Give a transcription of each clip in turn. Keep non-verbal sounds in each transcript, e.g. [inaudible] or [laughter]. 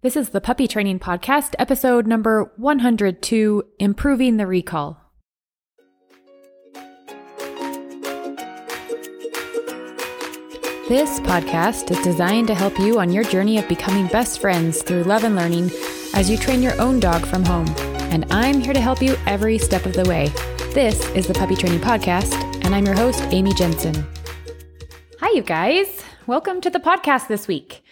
This is the Puppy Training Podcast, episode number 102 Improving the Recall. This podcast is designed to help you on your journey of becoming best friends through love and learning as you train your own dog from home. And I'm here to help you every step of the way. This is the Puppy Training Podcast, and I'm your host, Amy Jensen. Hi, you guys. Welcome to the podcast this week.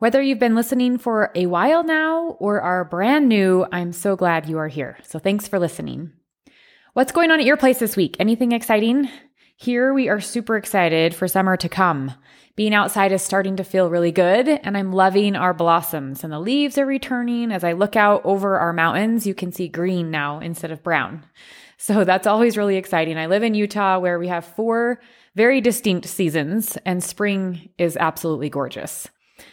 Whether you've been listening for a while now or are brand new, I'm so glad you are here. So thanks for listening. What's going on at your place this week? Anything exciting? Here we are super excited for summer to come. Being outside is starting to feel really good, and I'm loving our blossoms, and the leaves are returning. As I look out over our mountains, you can see green now instead of brown. So [laughs] that's always really exciting. I live in Utah where we have four very distinct seasons, and spring is absolutely gorgeous.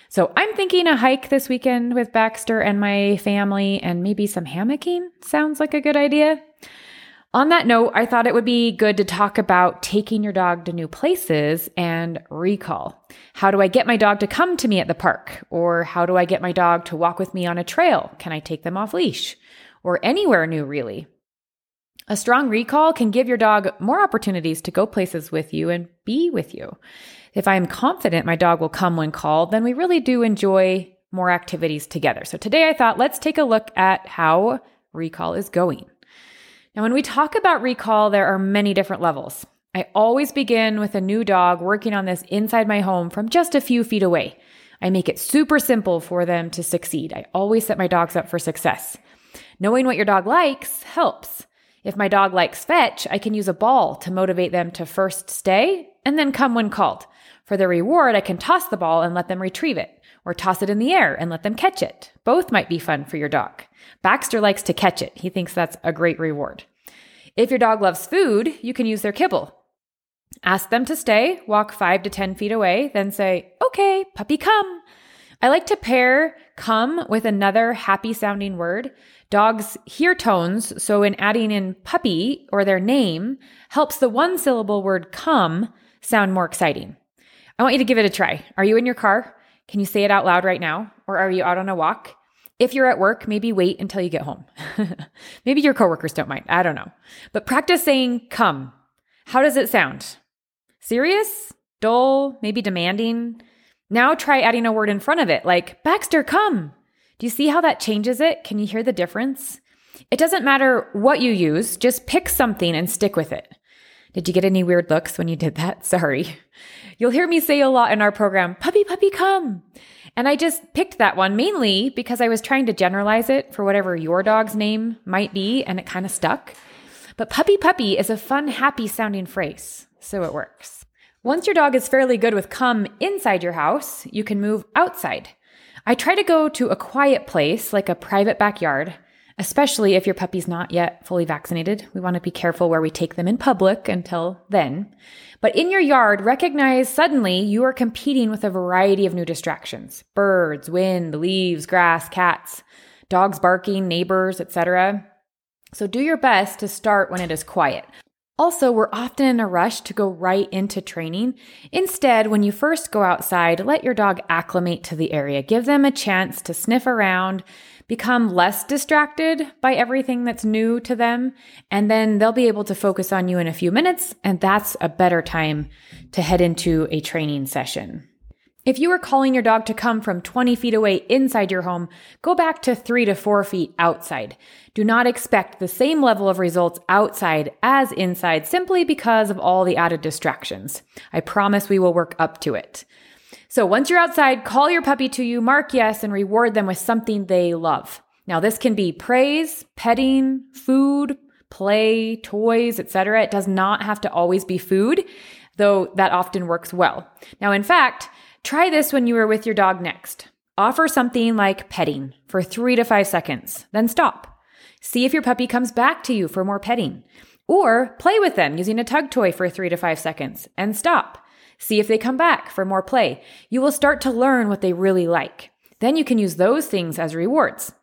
So I'm thinking a hike this weekend with Baxter and my family, and maybe some hammocking sounds like a good idea. On that note, I thought it would be good to talk about taking your dog to new places and recall. How do I get my dog to come to me at the park? Or how do I get my dog to walk with me on a trail? Can I take them off leash? Or anywhere new, really? A strong recall can give your dog more opportunities to go places with you and be with you. If I am confident my dog will come when called, then we really do enjoy more activities together. So today I thought let's take a look at how recall is going. Now, when we talk about recall, there are many different levels. I always begin with a new dog working on this inside my home from just a few feet away. I make it super simple for them to succeed. I always set my dogs up for success. Knowing what your dog likes helps. If my dog likes fetch, I can use a ball to motivate them to first stay and then come when called. For the reward, I can toss the ball and let them retrieve it, or toss it in the air and let them catch it. Both might be fun for your dog. Baxter likes to catch it. He thinks that's a great reward. If your dog loves food, you can use their kibble. Ask them to stay, walk five to 10 feet away, then say, okay, puppy, come. I like to pair come with another happy sounding word. Dogs hear tones, so in adding in puppy or their name helps the one syllable word come sound more exciting. I want you to give it a try. Are you in your car? Can you say it out loud right now? Or are you out on a walk? If you're at work, maybe wait until you get home. [laughs] maybe your coworkers don't mind. I don't know. But practice saying come. How does it sound? Serious? Dull? Maybe demanding? Now try adding a word in front of it, like Baxter, come. Do you see how that changes it? Can you hear the difference? It doesn't matter what you use, just pick something and stick with it. Did you get any weird looks when you did that? [laughs] Sorry. You'll hear me say a lot in our program, puppy, puppy, come. And I just picked that one mainly because I was trying to generalize it for whatever your dog's name might be, and it kind of stuck. But puppy puppy is a fun, happy sounding phrase, so it works. Once your dog is fairly good with come inside your house, you can move outside. I try to go to a quiet place like a private backyard, especially if your puppy's not yet fully vaccinated. We want to be careful where we take them in public until then. But in your yard, recognize suddenly you are competing with a variety of new distractions birds, wind, leaves, grass, cats, dogs barking, neighbors, etc. So do your best to start when it is quiet. Also, we're often in a rush to go right into training. Instead, when you first go outside, let your dog acclimate to the area. Give them a chance to sniff around become less distracted by everything that's new to them. And then they'll be able to focus on you in a few minutes. And that's a better time to head into a training session. If you are calling your dog to come from 20 feet away inside your home, go back to three to four feet outside. Do not expect the same level of results outside as inside simply because of all the added distractions. I promise we will work up to it. So once you're outside, call your puppy to you, mark yes, and reward them with something they love. Now, this can be praise, petting, food, play, toys, etc. It does not have to always be food, though that often works well. Now, in fact, try this when you are with your dog next. Offer something like petting for three to five seconds, then stop. See if your puppy comes back to you for more petting. Or play with them using a tug toy for three to five seconds and stop. See if they come back for more play. You will start to learn what they really like. Then you can use those things as rewards.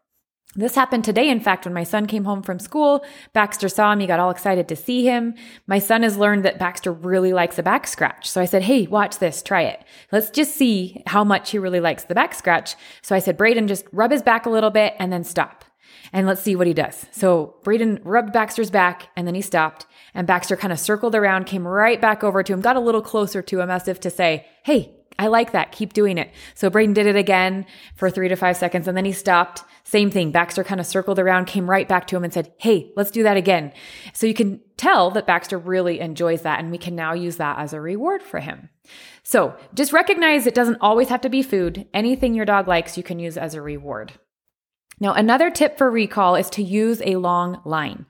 This happened today, in fact, when my son came home from school. Baxter saw him. He got all excited to see him. My son has learned that Baxter really likes a back scratch. So I said, Hey, watch this, try it. Let's just see how much he really likes the back scratch. So I said, Braden, just rub his back a little bit and then stop. And let's see what he does. So Braden rubbed Baxter's back and then he stopped. And Baxter kind of circled around, came right back over to him, got a little closer to him as if to say, Hey, I like that. Keep doing it. So Braden did it again for three to five seconds and then he stopped. Same thing. Baxter kind of circled around, came right back to him and said, Hey, let's do that again. So you can tell that Baxter really enjoys that and we can now use that as a reward for him. So just recognize it doesn't always have to be food. Anything your dog likes, you can use as a reward. Now, another tip for recall is to use a long line.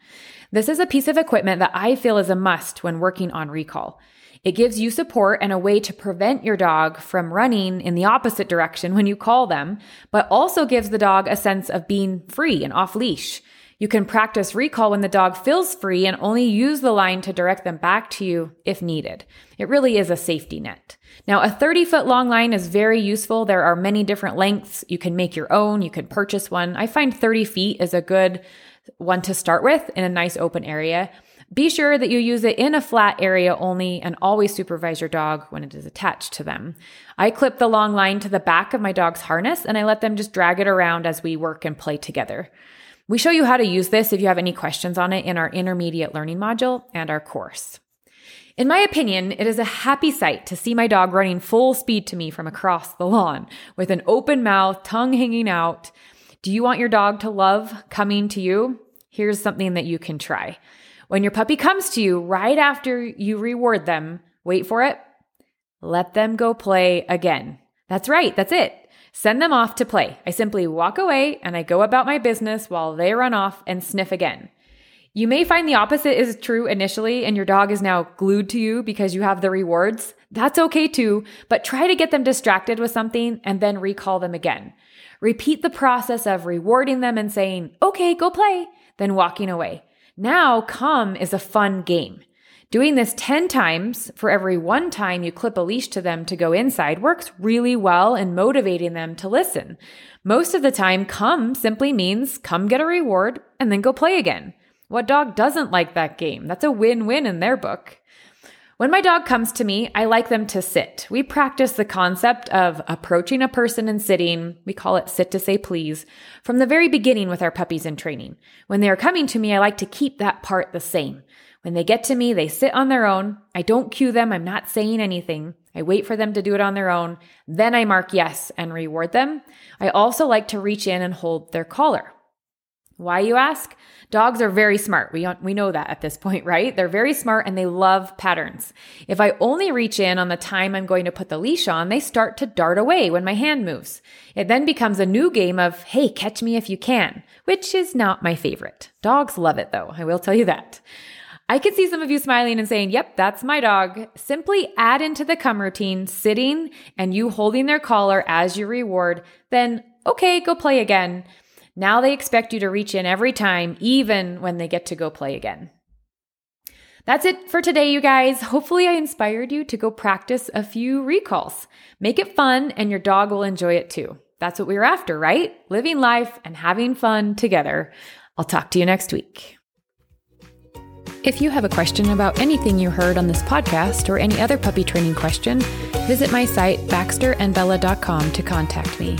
This is a piece of equipment that I feel is a must when working on recall. It gives you support and a way to prevent your dog from running in the opposite direction when you call them, but also gives the dog a sense of being free and off leash. You can practice recall when the dog feels free and only use the line to direct them back to you if needed. It really is a safety net. Now, a 30 foot long line is very useful. There are many different lengths. You can make your own, you can purchase one. I find 30 feet is a good one to start with in a nice open area. Be sure that you use it in a flat area only and always supervise your dog when it is attached to them. I clip the long line to the back of my dog's harness and I let them just drag it around as we work and play together. We show you how to use this if you have any questions on it in our intermediate learning module and our course. In my opinion, it is a happy sight to see my dog running full speed to me from across the lawn with an open mouth, tongue hanging out. Do you want your dog to love coming to you? Here's something that you can try. When your puppy comes to you right after you reward them, wait for it, let them go play again. That's right, that's it. Send them off to play. I simply walk away and I go about my business while they run off and sniff again. You may find the opposite is true initially and your dog is now glued to you because you have the rewards. That's okay too, but try to get them distracted with something and then recall them again. Repeat the process of rewarding them and saying, okay, go play, then walking away. Now, come is a fun game. Doing this 10 times for every one time you clip a leash to them to go inside works really well in motivating them to listen. Most of the time, come simply means come get a reward and then go play again. What dog doesn't like that game? That's a win win in their book. When my dog comes to me, I like them to sit. We practice the concept of approaching a person and sitting. We call it sit to say please from the very beginning with our puppies in training. When they are coming to me, I like to keep that part the same. When they get to me, they sit on their own. I don't cue them. I'm not saying anything. I wait for them to do it on their own. Then I mark yes and reward them. I also like to reach in and hold their collar. Why, you ask? Dogs are very smart. We, we know that at this point, right? They're very smart and they love patterns. If I only reach in on the time I'm going to put the leash on, they start to dart away when my hand moves. It then becomes a new game of, hey, catch me if you can, which is not my favorite. Dogs love it though, I will tell you that. I can see some of you smiling and saying, Yep, that's my dog. Simply add into the come routine sitting and you holding their collar as your reward. Then, okay, go play again. Now they expect you to reach in every time, even when they get to go play again. That's it for today, you guys. Hopefully, I inspired you to go practice a few recalls. Make it fun, and your dog will enjoy it too. That's what we're after, right? Living life and having fun together. I'll talk to you next week. If you have a question about anything you heard on this podcast or any other puppy training question, visit my site, baxterandbella.com, to contact me.